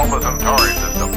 Alpha Centauri system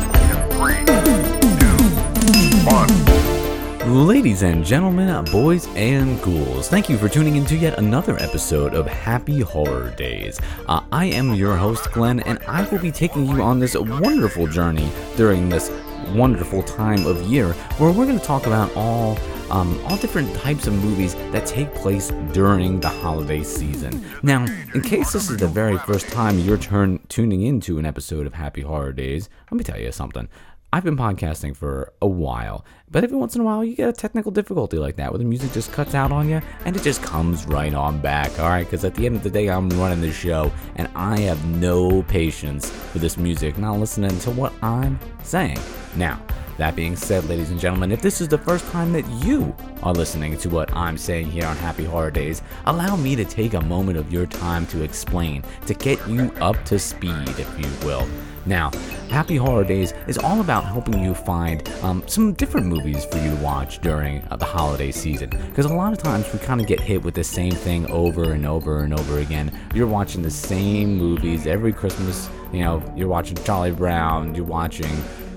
in Ladies and gentlemen, boys and ghouls, thank you for tuning into yet another episode of Happy Horror Days. Uh, I am your host, Glenn, and I will be taking you on this wonderful journey during this wonderful time of year where we're going to talk about all um, all different types of movies that take place during the holiday season. Now, in case this is the very first time you're turn- tuning into an episode of Happy Horror Days, let me tell you something. I've been podcasting for a while, but every once in a while you get a technical difficulty like that where the music just cuts out on you and it just comes right on back, alright? Because at the end of the day, I'm running this show and I have no patience for this music not listening to what I'm saying. Now, that being said, ladies and gentlemen, if this is the first time that you are listening to what I'm saying here on Happy Horror Days, allow me to take a moment of your time to explain, to get you up to speed, if you will. Now, Happy Horror Days is all about helping you find um, some different movies for you to watch during uh, the holiday season. Because a lot of times we kind of get hit with the same thing over and over and over again. You're watching the same movies every Christmas. You know, you're watching Charlie Brown, you're watching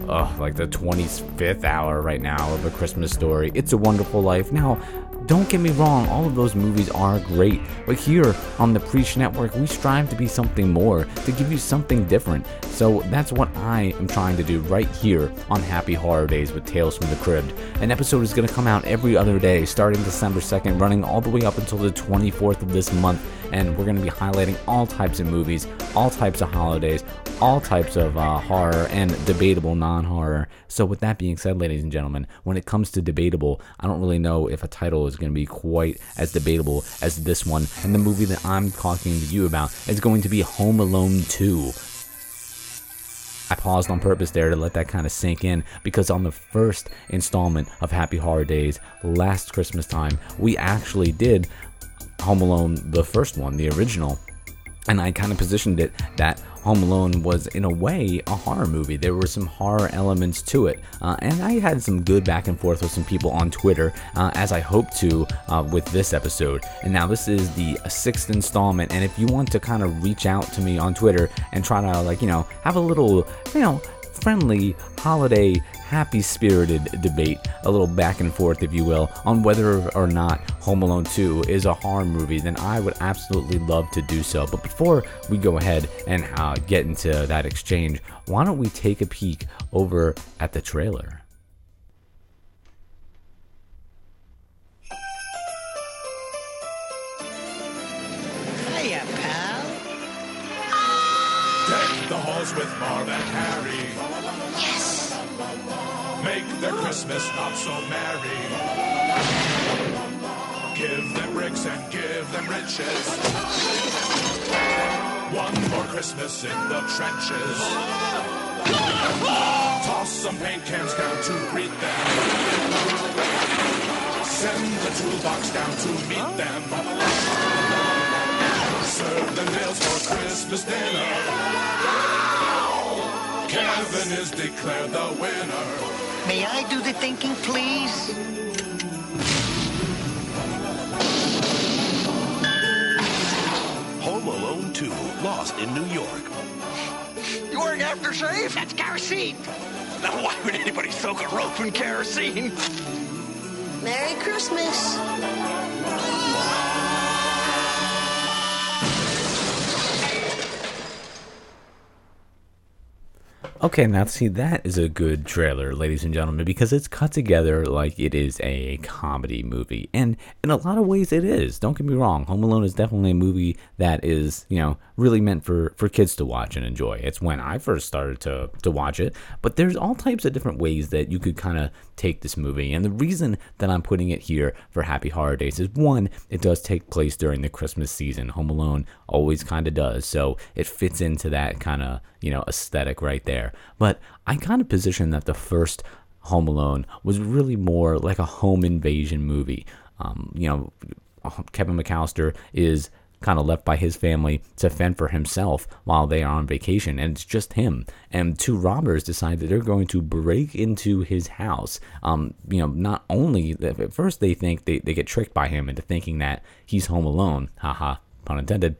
uh, like the 25th hour right now of A Christmas Story. It's a Wonderful Life. Now, don't get me wrong, all of those movies are great, but here on the Preach Network, we strive to be something more, to give you something different. So that's what I am trying to do right here on Happy Horror Days with Tales from the Crib. An episode is going to come out every other day, starting December 2nd, running all the way up until the 24th of this month, and we're going to be highlighting all types of movies, all types of holidays, all types of uh, horror and debatable non horror. So, with that being said, ladies and gentlemen, when it comes to debatable, I don't really know if a title is going to be quite as debatable as this one. And the movie that I'm talking to you about is going to be Home Alone 2. I paused on purpose there to let that kind of sink in because on the first installment of Happy Horror Days last Christmas time, we actually did Home Alone, the first one, the original. And I kind of positioned it that Home Alone was, in a way, a horror movie. There were some horror elements to it. Uh, and I had some good back and forth with some people on Twitter, uh, as I hope to uh, with this episode. And now this is the sixth installment. And if you want to kind of reach out to me on Twitter and try to, like, you know, have a little, you know, friendly holiday happy spirited debate, a little back and forth, if you will, on whether or not Home Alone 2 is a horror movie, then I would absolutely love to do so. But before we go ahead and uh, get into that exchange, why don't we take a peek over at the trailer? The halls with Marv and Harry. Yes. Make their Christmas not so merry. Give them bricks and give them riches. One more Christmas in the trenches. Toss some paint cans down to greet them. Send the toolbox down to meet them. Serve them meals for Christmas dinner. Kevin is declared the winner. May I do the thinking, please? Home Alone 2, Lost in New York. You weren't aftershave? That's kerosene. Now, why would anybody soak a rope in kerosene? Merry Christmas. Okay, now see that is a good trailer, ladies and gentlemen, because it's cut together like it is a comedy movie, and in a lot of ways it is. Don't get me wrong, Home Alone is definitely a movie that is, you know, really meant for for kids to watch and enjoy. It's when I first started to to watch it, but there's all types of different ways that you could kind of take this movie, and the reason that I'm putting it here for Happy Horror Days is one, it does take place during the Christmas season. Home Alone always kind of does, so it fits into that kind of you know aesthetic right there. But I kind of position that the first Home Alone was really more like a home invasion movie. Um, you know, Kevin McCallister is kind of left by his family to fend for himself while they are on vacation, and it's just him. And two robbers decide that they're going to break into his house. Um, you know, not only at first they think they, they get tricked by him into thinking that he's home alone, haha, pun intended.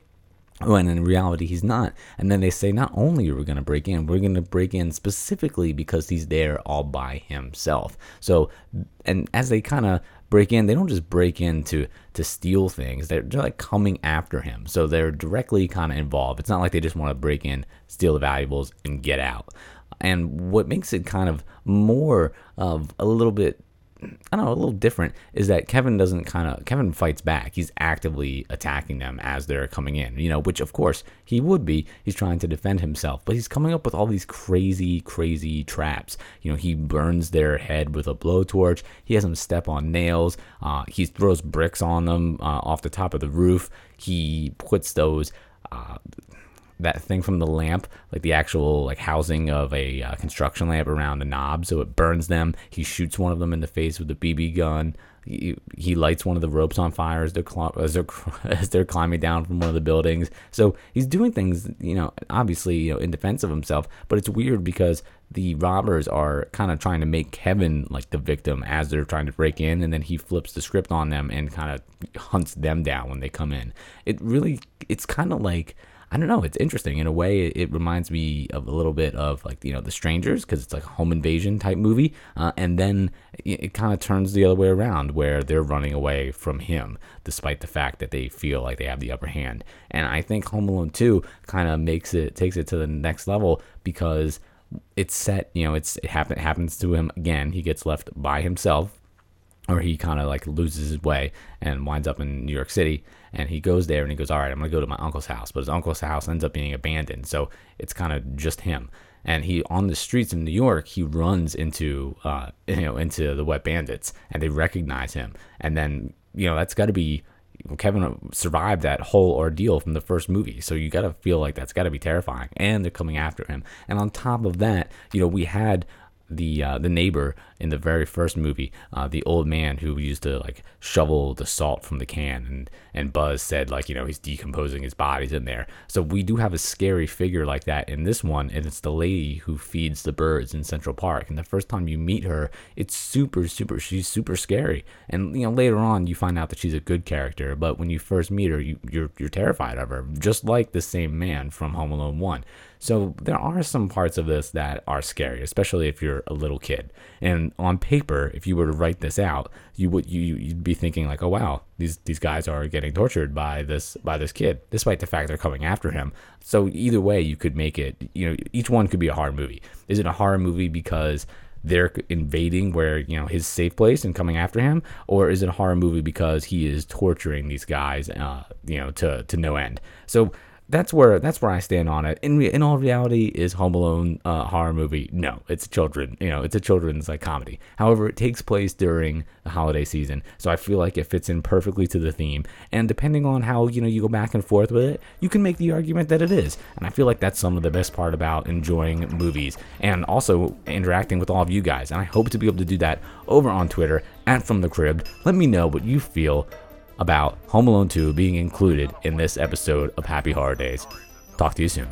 When in reality he's not. And then they say, not only are we going to break in, we're going to break in specifically because he's there all by himself. So, and as they kind of break in, they don't just break in to, to steal things. They're, they're like coming after him. So they're directly kind of involved. It's not like they just want to break in, steal the valuables, and get out. And what makes it kind of more of a little bit I don't know, a little different is that Kevin doesn't kind of Kevin fights back. He's actively attacking them as they're coming in, you know, which of course he would be. He's trying to defend himself, but he's coming up with all these crazy, crazy traps. You know, he burns their head with a blowtorch. He has them step on nails. Uh, he throws bricks on them uh, off the top of the roof. He puts those. Uh, that thing from the lamp, like the actual like housing of a uh, construction lamp around the knob, so it burns them. He shoots one of them in the face with a BB gun. He, he lights one of the ropes on fire as they're, cl- as they're as they're climbing down from one of the buildings. So he's doing things, you know, obviously you know in defense of himself. But it's weird because the robbers are kind of trying to make Kevin like the victim as they're trying to break in, and then he flips the script on them and kind of hunts them down when they come in. It really, it's kind of like I don't know. It's interesting in a way. It reminds me of a little bit of like you know The Strangers because it's like a home invasion type movie, uh, and then it, it kind of turns the other way around where they're running away from him despite the fact that they feel like they have the upper hand. And I think Home Alone Two kind of makes it takes it to the next level because it's set. You know, it's it happen, happens to him again. He gets left by himself or he kind of like loses his way and winds up in New York City. And he goes there and he goes, All right, I'm going to go to my uncle's house. But his uncle's house ends up being abandoned. So it's kind of just him. And he, on the streets in New York, he runs into, uh, you know, into the wet bandits and they recognize him. And then, you know, that's got to be, Kevin survived that whole ordeal from the first movie. So you got to feel like that's got to be terrifying. And they're coming after him. And on top of that, you know, we had the uh, the neighbor in the very first movie, uh, the old man who used to like shovel the salt from the can, and and Buzz said like you know he's decomposing his body's in there. So we do have a scary figure like that in this one, and it's the lady who feeds the birds in Central Park. And the first time you meet her, it's super super she's super scary. And you know later on you find out that she's a good character, but when you first meet her, you you're you're terrified of her, just like the same man from Home Alone One. So there are some parts of this that are scary, especially if you're a little kid. And on paper, if you were to write this out, you would you you'd be thinking like, oh wow, these these guys are getting tortured by this by this kid, despite the fact they're coming after him. So either way, you could make it. You know, each one could be a horror movie. Is it a horror movie because they're invading where you know his safe place and coming after him, or is it a horror movie because he is torturing these guys, uh, you know, to to no end? So that's where that's where I stand on it. In in all reality, is Home Alone a horror movie? No, it's children. You know, it's a children's like comedy. However, it takes place during the holiday season, so I feel like it fits in perfectly to the theme. And depending on how you know you go back and forth with it, you can make the argument that it is. And I feel like that's some of the best part about enjoying movies and also interacting with all of you guys. And I hope to be able to do that over on Twitter at From the Crib. Let me know what you feel about Home Alone 2 being included in this episode of Happy Horror Days. Talk to you soon.